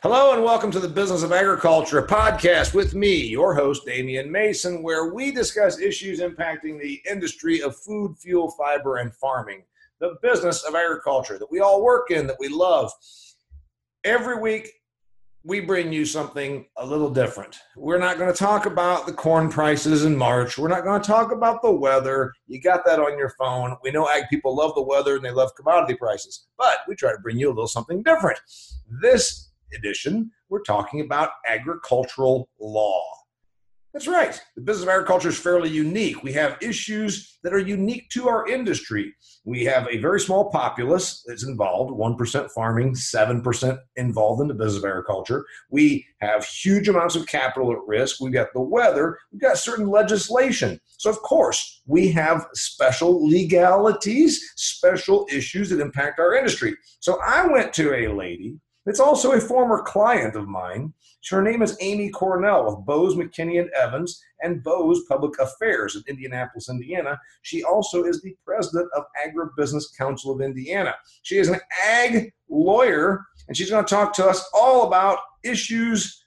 Hello and welcome to the Business of Agriculture, podcast with me, your host, Damian Mason, where we discuss issues impacting the industry of food, fuel, fiber, and farming, the business of agriculture that we all work in, that we love. Every week, we bring you something a little different. We're not going to talk about the corn prices in March. We're not going to talk about the weather. You got that on your phone. We know ag people love the weather and they love commodity prices, but we try to bring you a little something different. This edition, we're talking about agricultural law. That's right. The business of agriculture is fairly unique. We have issues that are unique to our industry. We have a very small populace that's involved 1% farming, 7% involved in the business of agriculture. We have huge amounts of capital at risk. We've got the weather. We've got certain legislation. So, of course, we have special legalities, special issues that impact our industry. So, I went to a lady it's also a former client of mine. Her name is Amy Cornell of Bose McKinney and Evans and Bose Public Affairs in Indianapolis, Indiana. She also is the president of Agribusiness Council of Indiana. She is an ag lawyer, and she's going to talk to us all about issues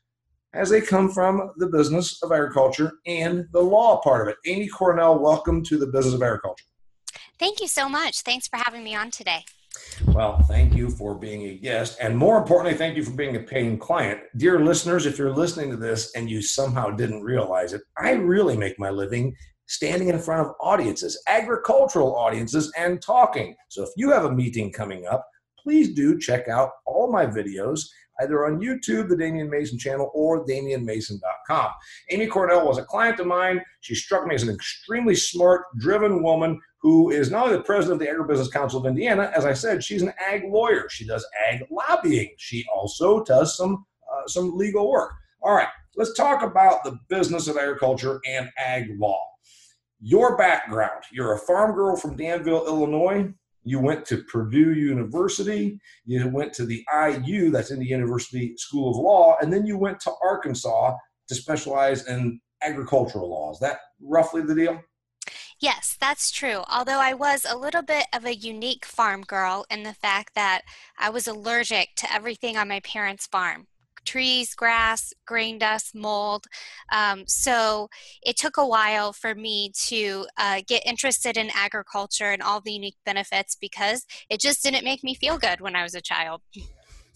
as they come from the business of agriculture and the law part of it. Amy Cornell, welcome to the business of agriculture. Thank you so much. Thanks for having me on today. Well, thank you for being a guest. And more importantly, thank you for being a paying client. Dear listeners, if you're listening to this and you somehow didn't realize it, I really make my living standing in front of audiences, agricultural audiences, and talking. So if you have a meeting coming up, please do check out all my videos either on YouTube, the Damian Mason channel, or DamianMason.com. Amy Cornell was a client of mine. She struck me as an extremely smart, driven woman who is not only the president of the Agribusiness Council of Indiana, as I said, she's an ag lawyer. She does ag lobbying. She also does some uh, some legal work. All right, let's talk about the business of agriculture and ag law. Your background: you're a farm girl from Danville, Illinois. You went to Purdue University. You went to the IU, that's Indiana University School of Law, and then you went to Arkansas to specialize in agricultural law. Is that roughly the deal? Yes, that's true. Although I was a little bit of a unique farm girl in the fact that I was allergic to everything on my parents' farm trees, grass, grain dust, mold. Um, so it took a while for me to uh, get interested in agriculture and all the unique benefits because it just didn't make me feel good when I was a child.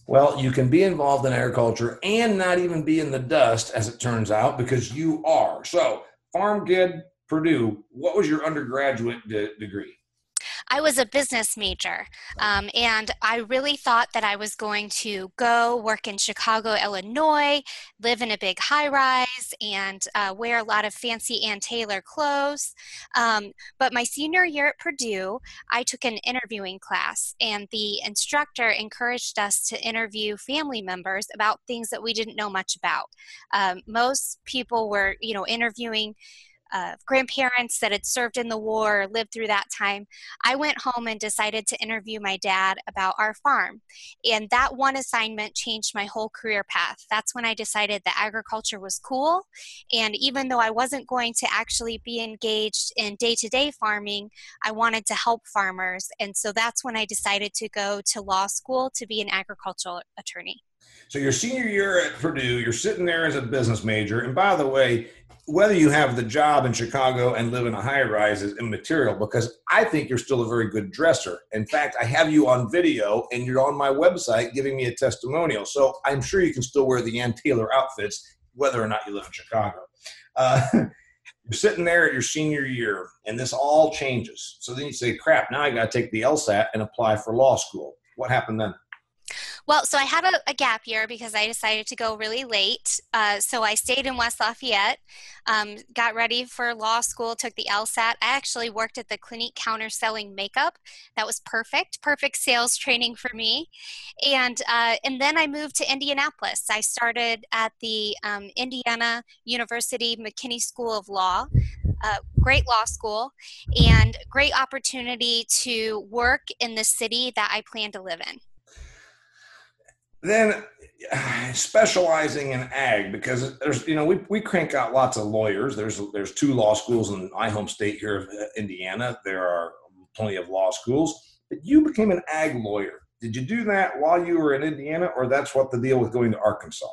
Well, you can be involved in agriculture and not even be in the dust, as it turns out, because you are. So, Farm Kid, Purdue, what was your undergraduate de- degree? I was a business major, um, and I really thought that I was going to go work in Chicago, Illinois, live in a big high rise, and uh, wear a lot of fancy Ann Taylor clothes. Um, but my senior year at Purdue, I took an interviewing class, and the instructor encouraged us to interview family members about things that we didn't know much about. Um, most people were, you know, interviewing uh, grandparents that had served in the war lived through that time, I went home and decided to interview my dad about our farm. And that one assignment changed my whole career path. That's when I decided that agriculture was cool. And even though I wasn't going to actually be engaged in day to day farming, I wanted to help farmers. And so that's when I decided to go to law school to be an agricultural attorney. So your senior year at Purdue, you're sitting there as a business major. And by the way, whether you have the job in Chicago and live in a high rise is immaterial because I think you're still a very good dresser. In fact, I have you on video and you're on my website giving me a testimonial. So I'm sure you can still wear the Ann Taylor outfits, whether or not you live in Chicago. Uh, you're sitting there at your senior year and this all changes. So then you say, crap, now I got to take the LSAT and apply for law school. What happened then? Well, so I had a, a, gap year because I decided to go really late. Uh, so I stayed in West Lafayette, um, got ready for law school, took the LSAT. I actually worked at the Clinique counter selling makeup. That was perfect, perfect sales training for me. And uh, and then I moved to Indianapolis. I started at the um, Indiana University McKinney School of Law. Uh, great law school and great opportunity to work in the city that I plan to live in then specializing in ag because there's you know we, we crank out lots of lawyers there's there's two law schools in my home state here of uh, indiana there are plenty of law schools but you became an ag lawyer Did you do that while you were in Indiana, or that's what the deal with going to Arkansas?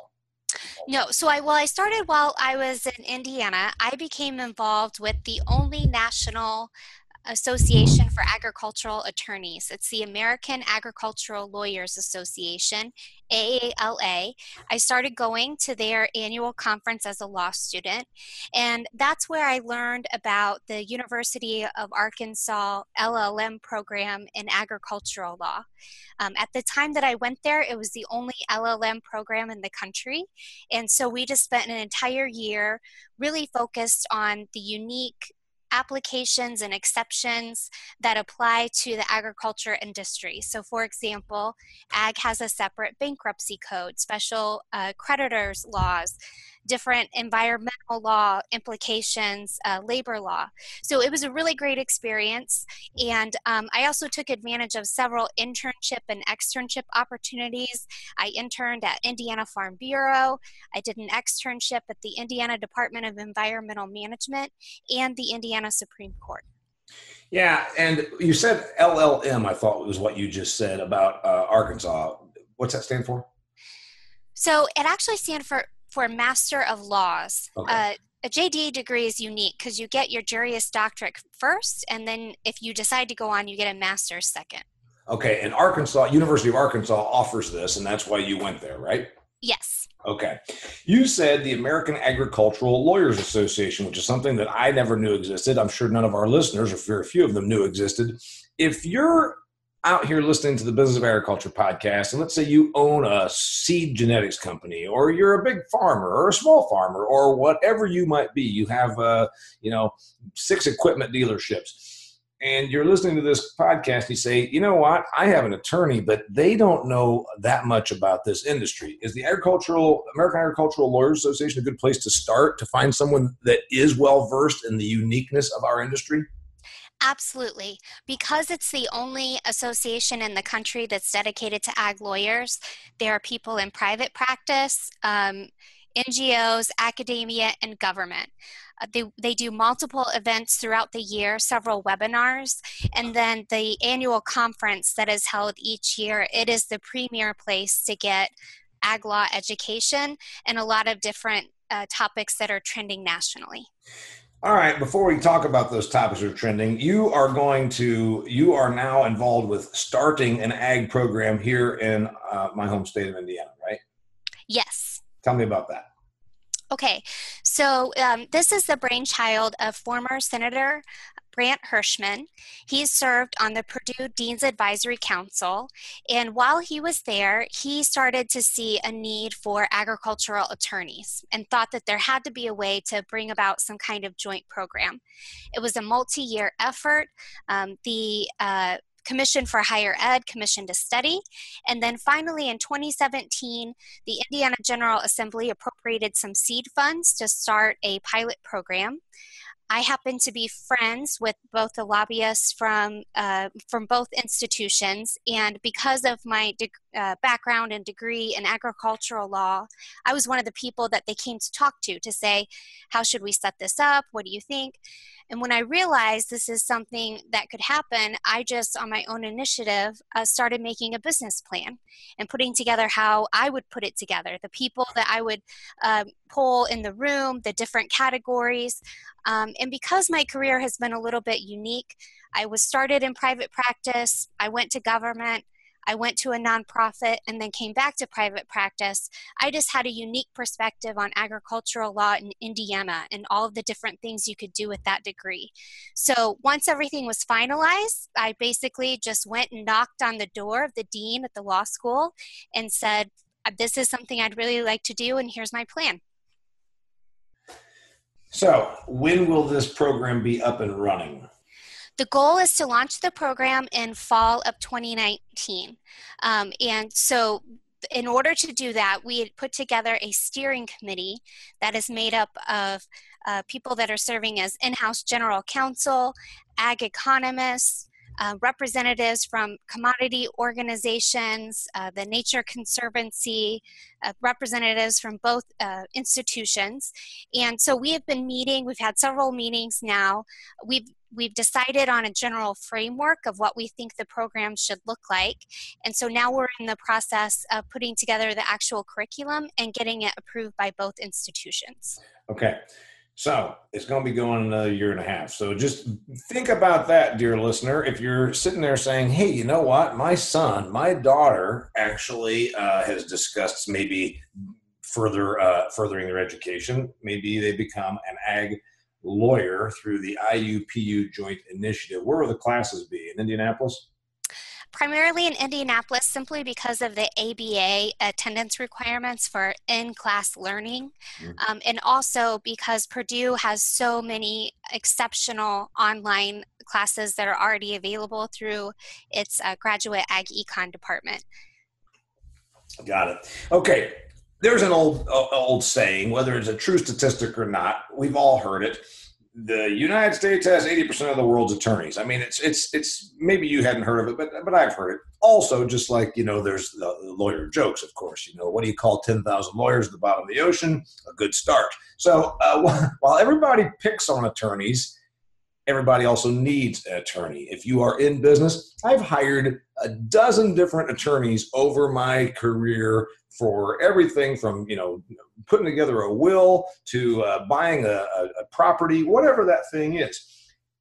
No, so I well, I started while I was in Indiana. I became involved with the only national Association for Agricultural Attorneys. It's the American Agricultural Lawyers Association, AALA. I started going to their annual conference as a law student, and that's where I learned about the University of Arkansas LLM program in agricultural law. Um, at the time that I went there, it was the only LLM program in the country, and so we just spent an entire year really focused on the unique applications and exceptions that apply to the agriculture industry. So, for example, ag has a separate bankruptcy code, special uh, creditors laws, different environmental law implications, uh, labor law. So it was a really great experience. And um, I also took advantage of several internship and externship opportunities. I interned at Indiana Farm Bureau, I did an externship at the Indiana Department of Environmental Management and the Indiana Supreme Court. Yeah, and you said LLM, I thought was what you just said about uh, Arkansas. What's that stand for? So it actually stands for for Master of Laws. Okay. Uh, a JD degree is unique because you get your Juris Doctorate first, and then if you decide to go on, you get a master's second. Okay, and Arkansas, University of Arkansas offers this, and that's why you went there, right? Yes. Okay. You said the American Agricultural Lawyers Association, which is something that I never knew existed. I'm sure none of our listeners, or very few of them, knew existed. If you're out here listening to the Business of Agriculture podcast, and let's say you own a seed genetics company, or you're a big farmer, or a small farmer, or whatever you might be, you have, uh, you know, six equipment dealerships, and you're listening to this podcast, you say, you know what, I have an attorney, but they don't know that much about this industry. Is the agricultural American Agricultural Lawyers Association a good place to start to find someone that is well versed in the uniqueness of our industry? Absolutely. Because it's the only association in the country that's dedicated to ag lawyers, there are people in private practice, um, NGOs, academia, and government. Uh, they, they do multiple events throughout the year, several webinars, and then the annual conference that is held each year. It is the premier place to get ag law education and a lot of different uh, topics that are trending nationally. All right, before we talk about those topics that are trending, you are going to, you are now involved with starting an ag program here in uh, my home state of Indiana, right? Yes. Tell me about that. Okay, so um, this is the brainchild of former Senator Brent Hershman. He served on the Purdue Dean's Advisory Council, and while he was there, he started to see a need for agricultural attorneys and thought that there had to be a way to bring about some kind of joint program. It was a multi year effort. Um, the uh, Commission for Higher Ed commissioned a study. And then finally, in 2017, the Indiana General Assembly appropriated some seed funds to start a pilot program. I happen to be friends with both the lobbyists from uh, from both institutions, and because of my de- uh, background and degree in agricultural law, I was one of the people that they came to talk to to say, "How should we set this up? What do you think?" And when I realized this is something that could happen, I just, on my own initiative, uh, started making a business plan and putting together how I would put it together, the people that I would pull in the room, the different categories. Um, and because my career has been a little bit unique, I was started in private practice, I went to government, I went to a nonprofit and then came back to private practice. I just had a unique perspective on agricultural law in Indiana and all of the different things you could do with that degree. So once everything was finalized, I basically just went and knocked on the door of the dean at the law school and said, This is something I'd really like to do, and here's my plan. So, when will this program be up and running? The goal is to launch the program in fall of 2019. Um, and so in order to do that, we had put together a steering committee that is made up of uh, people that are serving as in house general counsel, ag economists, uh, representatives from commodity organizations, uh, the Nature Conservancy, uh, representatives from both uh, institutions. And so we have been meeting, we've had several meetings now. We've we've decided on a general framework of what we think the program should look like. And so now we're in the process of putting together the actual curriculum and getting it approved by both institutions. Okay. So it's going to be going another year and a half. So just think about that, dear listener. If you're sitting there saying, hey, you know what? My son, my daughter actually uh, has discussed maybe further uh, furthering their education. Maybe they become an ag lawyer through the IUPU Joint Initiative. Where will the classes be? In Indianapolis? Primarily in Indianapolis simply because of the ABA attendance requirements for in class learning, mm-hmm. um, and also because Purdue has so many exceptional online classes that are already available through its uh, graduate ag econ department. Got it. Okay. There's an old old saying, whether it's a true statistic or not, we've all heard it the United States has 80% of the world's attorneys. I mean, it's it's it's maybe you hadn't heard of it, but but I've heard it. Also, just like you know, there's the lawyer jokes, of course. You know, what do you call 10,000 lawyers at the bottom of the ocean? A good start. So uh, while everybody picks on attorneys, everybody also needs an attorney. If you are in business, I've hired a dozen different attorneys over my career for everything from you know putting together a will to uh, buying a, a, a property, whatever that thing is.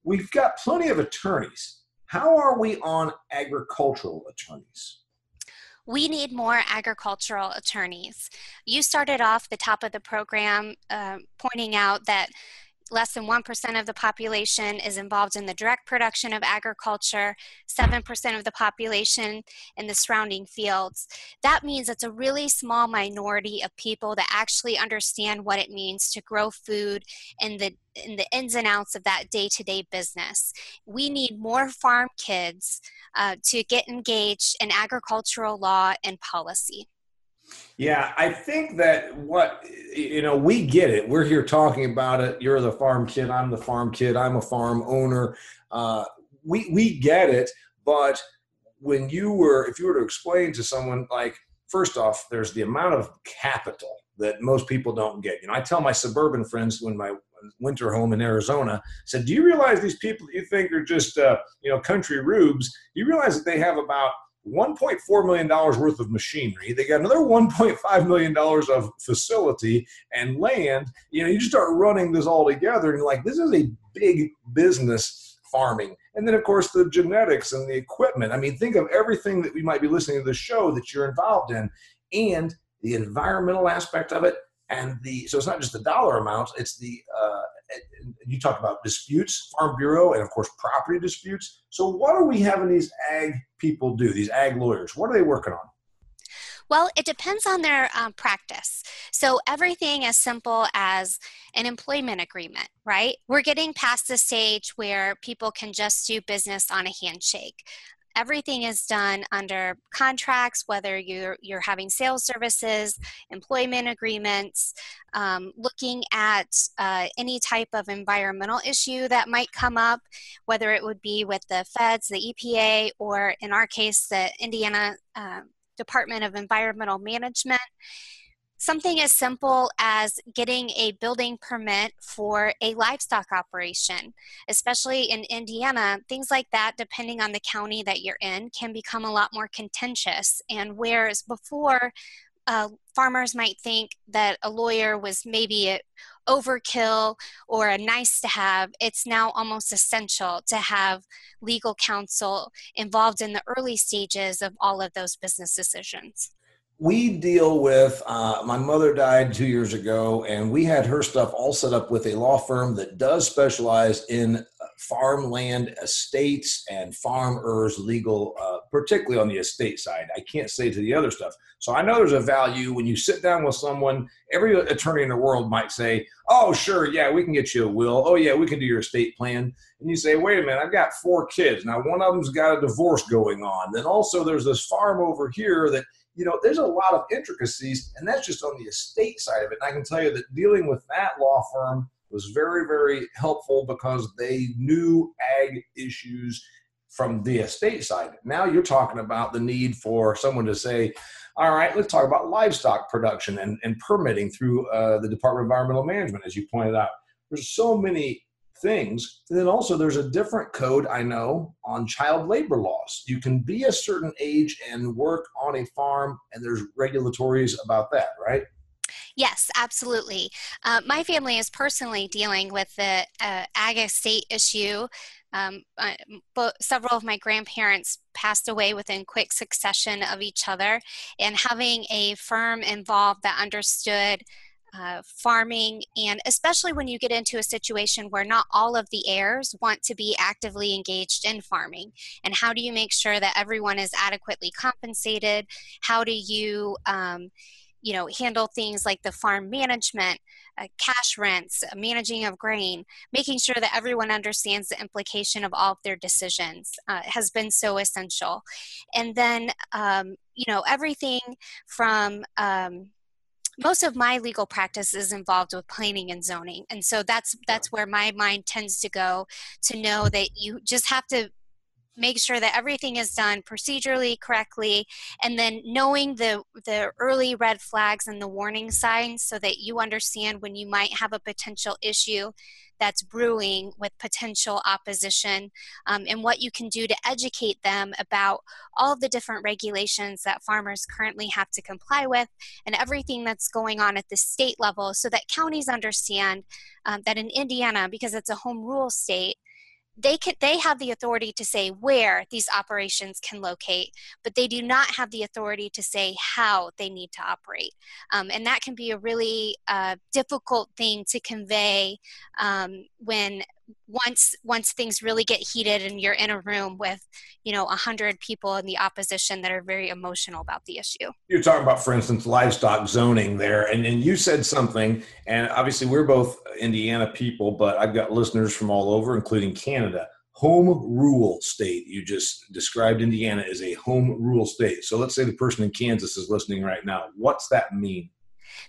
We've got plenty of attorneys. How are we on agricultural attorneys? we need more agricultural attorneys. You started off the top of the program uh, pointing out that less than 1% of the population is involved in the direct production of agriculture, 7% of the population in the surrounding fields. That means it's a really small minority of people that actually understand what it means to grow food and the, and the ins and outs of that day to day business. We need more farm kids uh, to get engaged in agricultural law and policy. Yeah, I think that what you know, we get it. We're here talking about it. You're the farm kid. I'm the farm kid. I'm a farm owner. Uh, we we get it, but when you were, if you were to explain to someone, like first off, there's the amount of capital that most people don't get. You know, I tell my suburban friends when my winter home in Arizona said, "Do you realize these people that you think are just uh, you know country rubes? Do you realize that they have about 1.4 million dollars worth of machinery. They got another 1.5 million dollars of facility and land. You know, you just start running this all together, and you're like, this is a big business farming. And then, of course, the genetics and the equipment. I mean, think of everything that we might be listening to the show that you're involved in, and the environmental aspect of it, and the so it's not just the dollar amount; it's the uh, you talk about disputes, Farm Bureau, and of course property disputes. So what are we having these ag people do? These ag lawyers, what are they working on? Well, it depends on their um, practice. So, everything as simple as an employment agreement, right? We're getting past the stage where people can just do business on a handshake everything is done under contracts whether you're you're having sales services employment agreements um, looking at uh, any type of environmental issue that might come up whether it would be with the feds the epa or in our case the indiana uh, department of environmental management Something as simple as getting a building permit for a livestock operation, especially in Indiana, things like that, depending on the county that you're in, can become a lot more contentious. And whereas before, uh, farmers might think that a lawyer was maybe a overkill or a nice to have, it's now almost essential to have legal counsel involved in the early stages of all of those business decisions we deal with uh, my mother died two years ago and we had her stuff all set up with a law firm that does specialize in uh, farmland estates and farmers legal uh, particularly on the estate side. I can't say to the other stuff. So i know there's a value. When you sit down with someone every attorney in the world might say oh sure yeah we can get you a will. Oh yeah we can do your estate plan. And you say wait a minute i've got four kids. Now one of them's got a divorce going on. Then also there's this farm over here that you know, there's a lot of intricacies, and that's just on the estate side of it. And I can tell you that dealing with that law firm was very, very helpful because they knew ag issues from the estate side. Now you're talking about the need for someone to say, all right, let's talk about livestock production and, and permitting through uh, the Department of Environmental Management, as you pointed out. There's so many things. And then also, there's a different code I know on child labor laws. You can be a certain age and work on a farm, and there's regulatories about that, right? Yes, absolutely. Uh, my family is personally dealing with the uh, ag estate issue. Um, uh, several of my grandparents passed away within quick succession of each other, and having a firm involved that understood uh, farming, and especially when you get into a situation where not all of the heirs want to be actively engaged in farming. And how do you make sure that everyone is adequately compensated? How do you um, you know handle things like the farm management uh, cash rents uh, managing of grain making sure that everyone understands the implication of all of their decisions uh, has been so essential and then um, you know everything from um, most of my legal practice is involved with planning and zoning and so that's that's where my mind tends to go to know that you just have to make sure that everything is done procedurally correctly and then knowing the the early red flags and the warning signs so that you understand when you might have a potential issue that's brewing with potential opposition um, and what you can do to educate them about all the different regulations that farmers currently have to comply with and everything that's going on at the state level so that counties understand um, that in indiana because it's a home rule state they can they have the authority to say where these operations can locate but they do not have the authority to say how they need to operate. Um, and that can be a really uh, difficult thing to convey um, when once once things really get heated and you're in a room with you know a hundred people in the opposition that are very emotional about the issue. You're talking about for instance livestock zoning there and, and you said something and obviously we're both indiana people but i've got listeners from all over including canada. Home rule state you just described indiana as a home rule state. So let's say the person in kansas is listening right now. What's that mean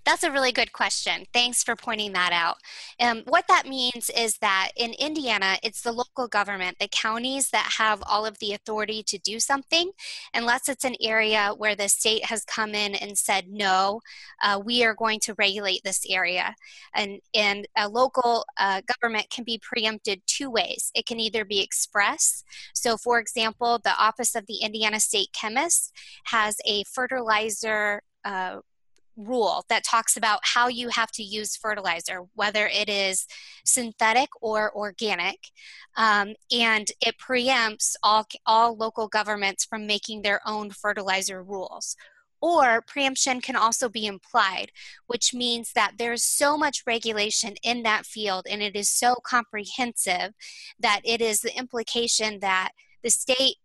that's a really good question. Thanks for pointing that out. Um, what that means is that in Indiana, it's the local government, the counties that have all of the authority to do something, unless it's an area where the state has come in and said, no, uh, we are going to regulate this area. And, and a local uh, government can be preempted two ways. It can either be express. So, for example, the Office of the Indiana State Chemist has a fertilizer uh, rule that talks about how you have to use fertilizer, whether it is synthetic or organic, um, and it preempts all, all local governments from making their own fertilizer rules. Or preemption can also be implied, which means that there's so much regulation in that field and it is so comprehensive that it is the implication that the state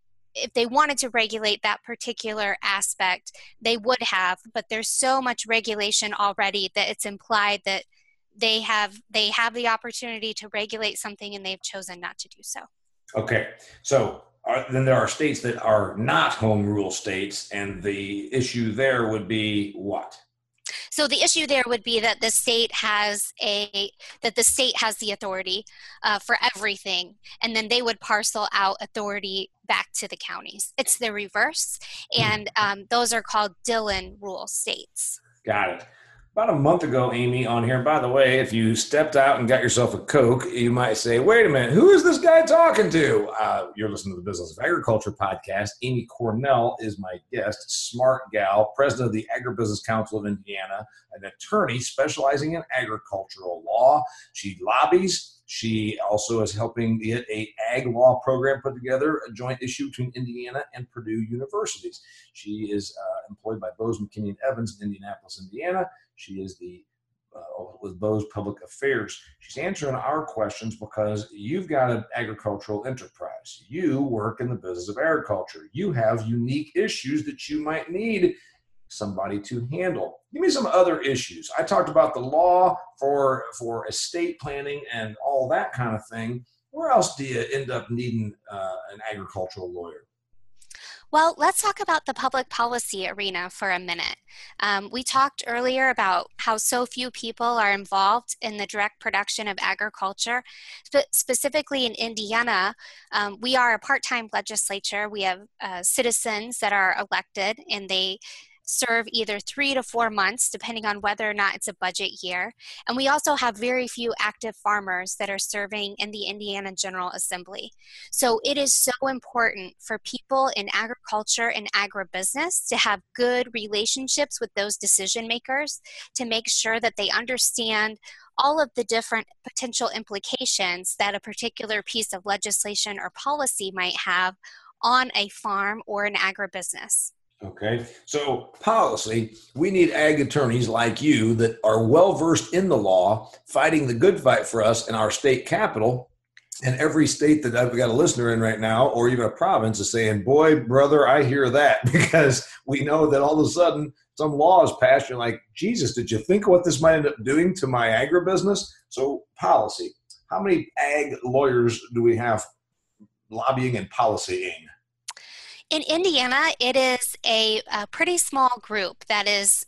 if they wanted to regulate that particular aspect, they would have, but there's so much regulation already that it's implied that they have they have the opportunity to regulate something and they've chosen not to do so. Okay. So are, then there are states that are not home rule states and the issue there would be what? So the issue there would be that the state has a that the state has the authority uh, for everything, and then they would parcel out authority back to the counties. It's the reverse, and um, those are called Dillon rule states. Got it about a month ago, Amy, on here. by the way, if you stepped out and got yourself a Coke, you might say, wait a minute, who is this guy talking to? Uh, you're listening to the Business of Agriculture podcast. Amy Cornell is my guest, smart gal, president of the Agribusiness Council of Indiana, an attorney specializing in agricultural law. She lobbies. She also is helping get a ag law program put together, a joint issue between Indiana and Purdue universities. She is uh, employed by Bose McKinney Evans in Indianapolis, Indiana. She is the uh, with Bose Public Affairs. She's answering our questions because you've got an agricultural enterprise. You work in the business of agriculture. You have unique issues that you might need somebody to handle. Give me some other issues. I talked about the law for for estate planning and all that kind of thing. Where else do you end up needing uh, an agricultural lawyer? Well, let's talk about the public policy arena for a minute. Um, we talked earlier about how so few people are involved in the direct production of agriculture. Spe- specifically in Indiana, um, we are a part time legislature. We have uh, citizens that are elected and they serve either three to four months, depending on whether or not it's a budget year. And we also have very few active farmers that are serving in the Indiana General Assembly. So it is so important for people in agriculture and agribusiness to have good relationships with those decision makers to make sure that they understand all of the different potential implications that a particular piece of legislation or policy might have on a farm or an agribusiness. Okay, so policy, we need ag attorneys like you that are well versed in the law, fighting the good fight for us in our state capital. And every state that I've got a listener in right now, or even a province, is saying, Boy, brother, I hear that because we know that all of a sudden some law is passed. You're like, Jesus, did you think what this might end up doing to my agribusiness? So, policy. How many ag lawyers do we have lobbying and policying? In Indiana, it is a, a pretty small group that is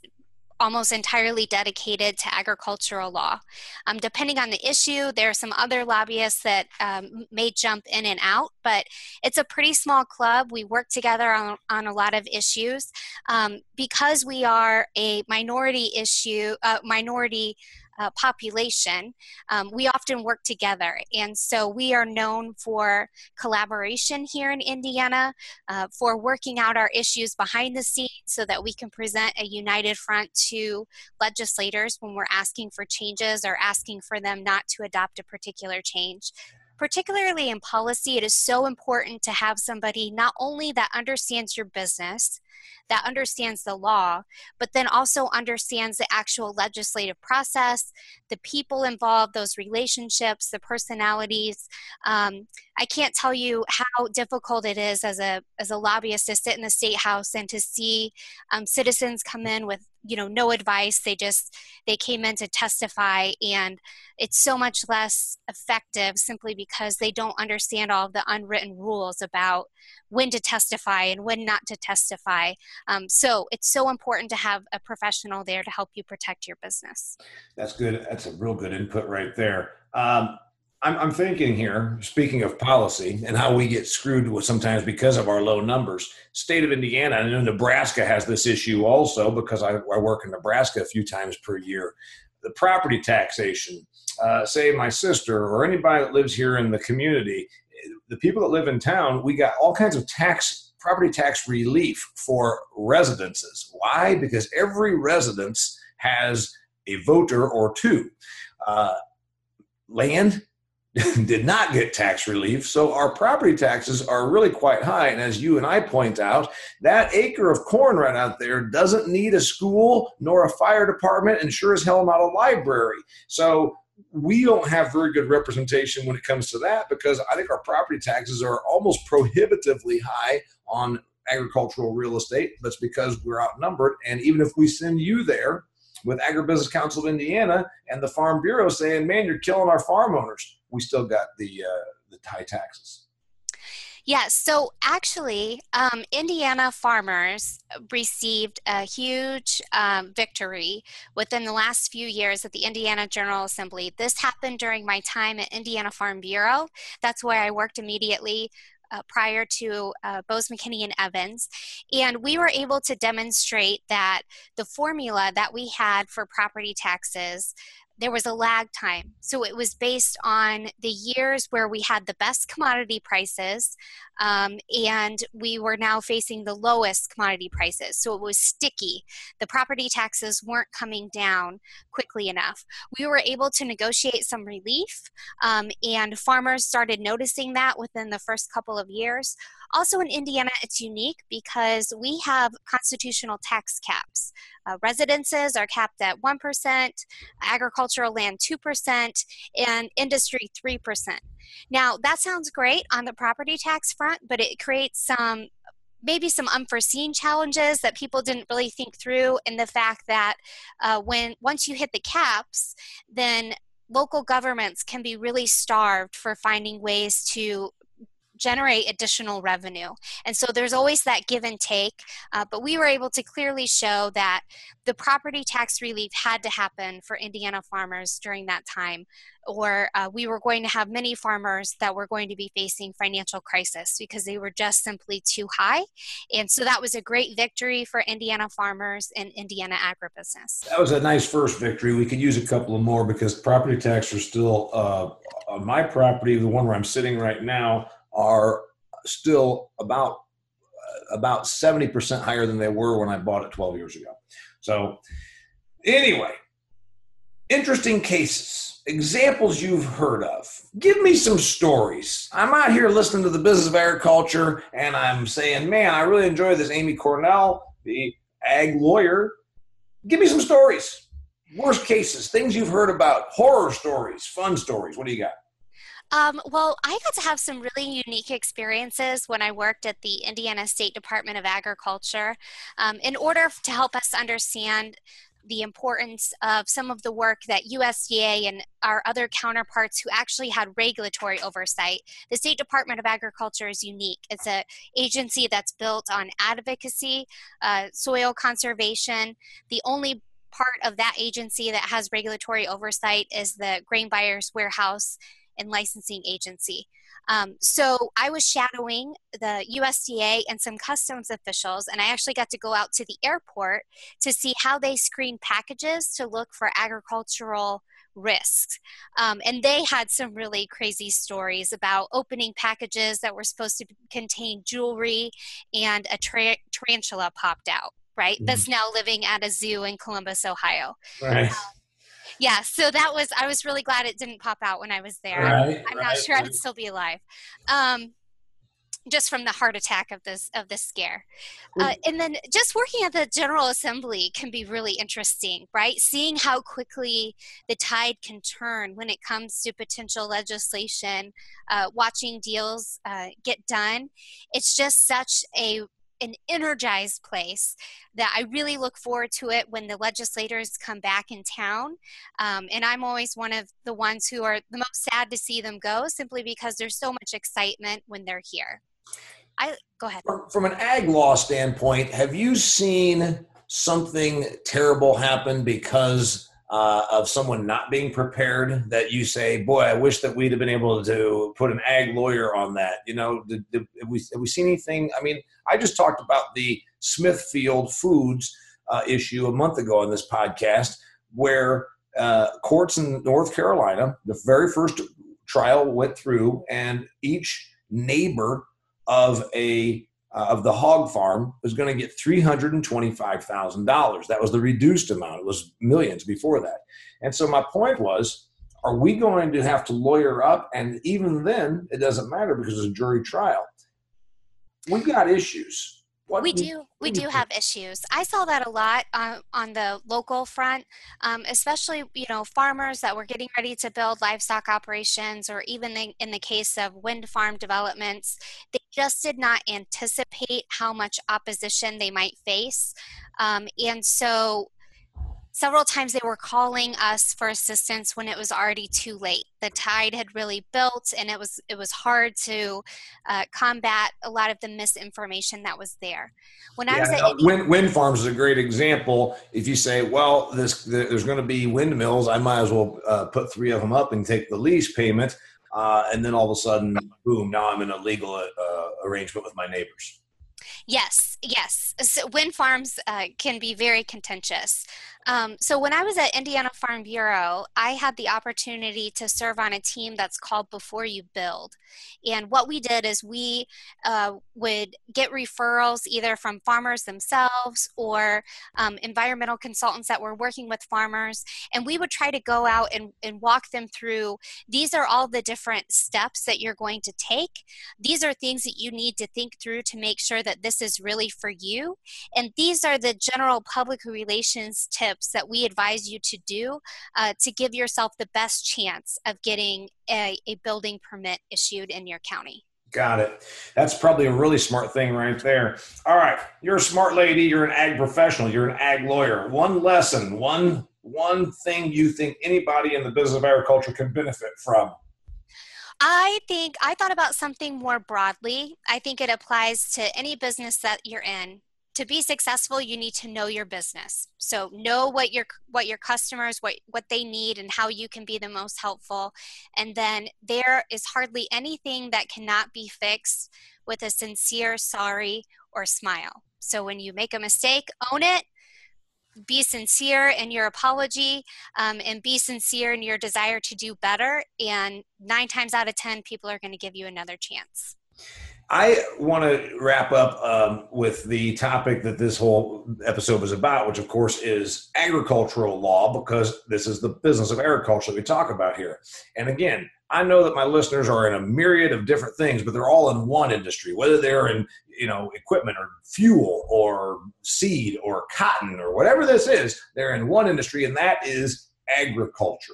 almost entirely dedicated to agricultural law. Um, depending on the issue, there are some other lobbyists that um, may jump in and out, but it's a pretty small club. We work together on, on a lot of issues. Um, because we are a minority issue, uh, minority uh, population, um, we often work together. And so we are known for collaboration here in Indiana, uh, for working out our issues behind the scenes so that we can present a united front to legislators when we're asking for changes or asking for them not to adopt a particular change particularly in policy, it is so important to have somebody not only that understands your business, that understands the law, but then also understands the actual legislative process, the people involved, those relationships, the personalities. Um, I can't tell you how difficult it is as a as a lobbyist to sit in the state house and to see um, citizens come in with you know no advice. They just they came in to testify and it's so much less effective simply because they don't understand all the unwritten rules about when to testify and when not to testify. Um, so it's so important to have a professional there to help you protect your business. That's good. That's a real good input right there. Um, I'm, I'm thinking here, speaking of policy and how we get screwed with sometimes because of our low numbers. State of Indiana, I know Nebraska has this issue also because I, I work in Nebraska a few times per year. The property taxation, uh, say my sister or anybody that lives here in the community, the people that live in town, we got all kinds of tax property tax relief for residences. Why? Because every residence has a voter or two. Uh, land did not get tax relief. So our property taxes are really quite high. And as you and I point out, that acre of corn right out there doesn't need a school nor a fire department and sure as hell not a library. So we don't have very good representation when it comes to that because I think our property taxes are almost prohibitively high on agricultural real estate. That's because we're outnumbered. And even if we send you there, with Agribusiness Council of Indiana and the Farm Bureau saying, "Man, you're killing our farm owners." We still got the uh, the high taxes. Yes, so actually, um, Indiana farmers received a huge um, victory within the last few years at the Indiana General Assembly. This happened during my time at Indiana Farm Bureau. That's where I worked immediately uh, prior to uh, Bose McKinney and Evans. And we were able to demonstrate that the formula that we had for property taxes there was a lag time. So it was based on the years where we had the best commodity prices um, and we were now facing the lowest commodity prices. So it was sticky. The property taxes weren't coming down quickly enough. We were able to negotiate some relief um, and farmers started noticing that within the first couple of years. Also in Indiana, it's unique because we have constitutional tax caps. Uh, residences are capped at 1%, agricultural land 2%, and industry 3%. Now, that sounds great on the property tax front, but it creates some maybe some unforeseen challenges that people didn't really think through in the fact that uh, when once you hit the caps then local governments can be really starved for finding ways to generate additional revenue. And so there's always that give and take, uh, but we were able to clearly show that the property tax relief had to happen for Indiana farmers during that time, or uh, we were going to have many farmers that were going to be facing financial crisis because they were just simply too high. And so that was a great victory for Indiana farmers and Indiana agribusiness. That was a nice first victory. We could use a couple of more because property tax are still uh, on my property, the one where I'm sitting right now, are still about uh, about 70% higher than they were when I bought it 12 years ago. So, anyway, interesting cases, examples you've heard of. Give me some stories. I'm out here listening to the business of agriculture and I'm saying, man, I really enjoy this Amy Cornell, the ag lawyer. Give me some stories. Worst cases, things you've heard about, horror stories, fun stories. What do you got? Um, well, I got to have some really unique experiences when I worked at the Indiana State Department of Agriculture. Um, in order to help us understand the importance of some of the work that USDA and our other counterparts who actually had regulatory oversight. The State Department of Agriculture is unique. It's an agency that's built on advocacy, uh, soil conservation. The only part of that agency that has regulatory oversight is the grain buyers warehouse and licensing agency. Um, so I was shadowing the USDA and some customs officials, and I actually got to go out to the airport to see how they screen packages to look for agricultural risks. Um, and they had some really crazy stories about opening packages that were supposed to contain jewelry and a tra- tarantula popped out, right? Mm-hmm. That's now living at a zoo in Columbus, Ohio. Right. Um, yeah so that was i was really glad it didn't pop out when i was there. Right, i'm, right, not sure right. i'd still be alive. Um, just from the heart attack of this of this scare. Uh, and then just working at the general assembly can be really interesting right? Seeing how quickly the tide can turn when it comes to potential legislation uh, watching deals uh, get done. It's just such a an energized place that I really look forward to it when the legislators come back in town. Um, and I'm always one of the ones who are the most sad to see them go simply because there's so much excitement when they're here. I go ahead. From, from an ag law standpoint, have you seen something terrible happen because uh, of someone not being prepared that you say, boy, I wish that we'd have been able to put an ag lawyer on that. You know, did, did, have, we, have we seen anything? I mean, I just talked about the Smithfield Foods uh, issue a month ago on this podcast where uh, courts in North Carolina, the very first trial went through, and each neighbor of a uh, of the hog farm was going to get $325,000. That was the reduced amount. It was millions before that. And so my point was, are we going to have to lawyer up? And even then, it doesn't matter because it's a jury trial. We've got issues. What we do. We do. have issues. I saw that a lot uh, on the local front um, especially you know farmers that were getting ready to build livestock operations or even in, in, the case of wind farm developments they just did not anticipate how much opposition they might face. Um, and so several times they were calling us for assistance when it was already too late the tide had really built and it was it was hard to uh, combat a lot of the misinformation that was there when yeah, i was at wind, wind, farms is a great example if you say well this there's going to be windmills i might as well uh, put three of them up and take the lease payment uh, and then all of a sudden boom now i'm in a legal uh, arrangement with my neighbors Yes, yes. So wind farms uh, can be very contentious. Um, so when I was at Indiana Farm Bureau, I had the opportunity to serve on a team that's called Before You Build. And what we did is we uh, would get referrals either from farmers themselves or um, environmental consultants that were working with farmers. And we would try to go out and, and walk them through these are all the different steps that you're going to take. These are things that you need to think through to make sure that this is really for you. And these are the general public relations tips that we advise you to do uh, to give yourself the best chance of getting a, a building permit issued in your county. Got it. That's probably a really smart thing right there. All right, you're a smart lady. You're an ag professional. You're an ag lawyer. One lesson, one one thing you think anybody in the business of agriculture can benefit from. I think I thought about something more broadly. I think it applies to any business that you're in. To be successful, you need to know your business. So know what your what your customers what what they need and how you can be the most helpful. And then there is hardly anything that cannot be fixed with a sincere sorry or smile. So when you make a mistake, own it, be sincere in your apology um, and be sincere in your desire to do better. And nine times out of 10, people are going to give you another chance. I want to wrap up um, with the topic that this whole episode was about, which of course is agricultural law, because this is the business of agriculture that we talk about here. And again, I know that my listeners are in a myriad of different things, but they're all in one industry, whether they're in you know equipment or fuel or seed or cotton or whatever this is. They're in one industry, and that is agriculture.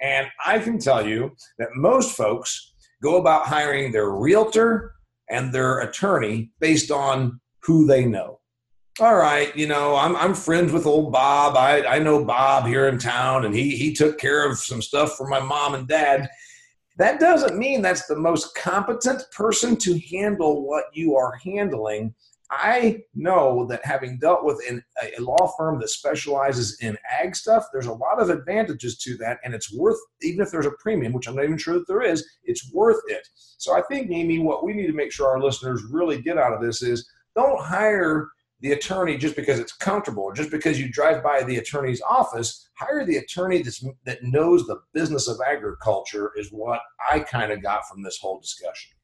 And I can tell you that most folks go about hiring their realtor and their attorney based on who they know. All right, you know, I'm I'm friends with old Bob. I, I know Bob here in town, and he he took care of some stuff for my mom and dad. That doesn't mean that's the most competent person to handle what you are handling. I know that having dealt with an, a law firm that specializes in ag stuff, there's a lot of advantages to that, and it's worth, even if there's a premium, which I'm not even sure that there is, it's worth it. So I think, Amy, what we need to make sure our listeners really get out of this is don't hire the attorney just because it's comfortable or just because you drive by the attorney's office hire the attorney that's, that knows the business of agriculture is what i kind of got from this whole discussion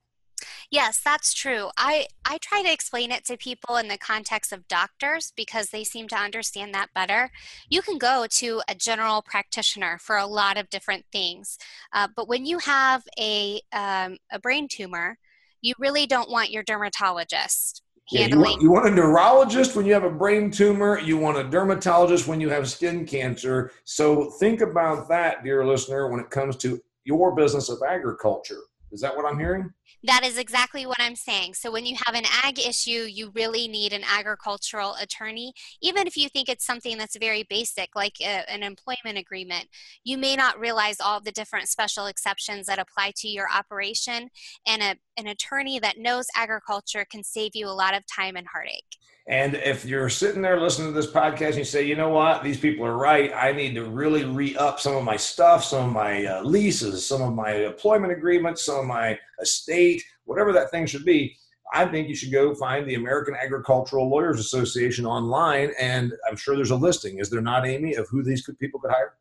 yes that's true i i try to explain it to people in the context of doctors because they seem to understand that better you can go to a general practitioner for a lot of different things uh, but when you have a um, a brain tumor you really don't want your dermatologist yeah, you, want, you want a neurologist when you have a brain tumor. You want a dermatologist when you have skin cancer. So think about that, dear listener, when it comes to your business of agriculture. Is that what I'm hearing? That is exactly what I'm saying. So, when you have an ag issue, you really need an agricultural attorney. Even if you think it's something that's very basic, like a, an employment agreement, you may not realize all the different special exceptions that apply to your operation. And a, an attorney that knows agriculture can save you a lot of time and heartache. And if you're sitting there listening to this podcast and you say, you know what, these people are right, I need to really re up some of my stuff, some of my uh, leases, some of my employment agreements, some of my estate, whatever that thing should be. I think you should go find the American Agricultural Lawyers Association online, and I'm sure there's a listing. Is there not, Amy, of who these people could hire?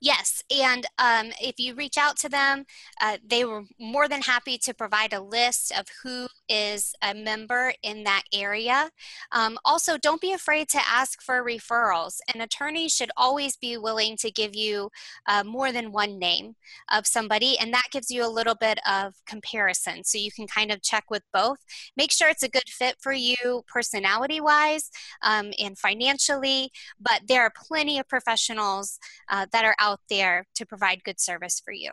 Yes, and um, if you reach out to them, uh, they were more than happy to provide a list of who is a member in that area. Um, also, don't be afraid to ask for referrals. An attorney should always be willing to give you uh, more than one name of somebody, and that gives you a little bit of comparison. So you can kind of check with both. Make sure it's a good fit for you personality wise um, and financially, but there are plenty of professionals uh, that are out there to provide good service for you.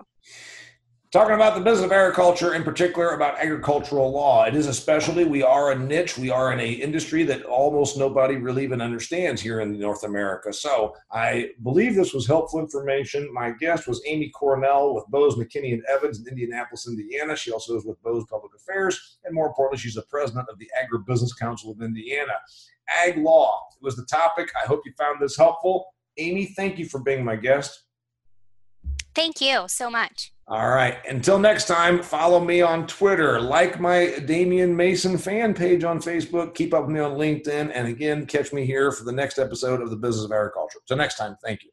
Talking about the business of agriculture, in particular about agricultural law, it is a specialty. We are a niche. We are in an industry that almost nobody really even understands here in North America. So I believe this was helpful information. My guest was Amy Cornell with Bose McKinney and Evans in Indianapolis, Indiana. She also is with Bose Public Affairs, and more importantly, she's the president of the Agribusiness Council of Indiana. Ag law was the topic. I hope you found this helpful. Amy, thank you for being my guest. Thank you so much. All right. Until next time, follow me on Twitter, like my Damian Mason fan page on Facebook, keep up with me on LinkedIn, and again, catch me here for the next episode of the Business of Agriculture. So next time, thank you.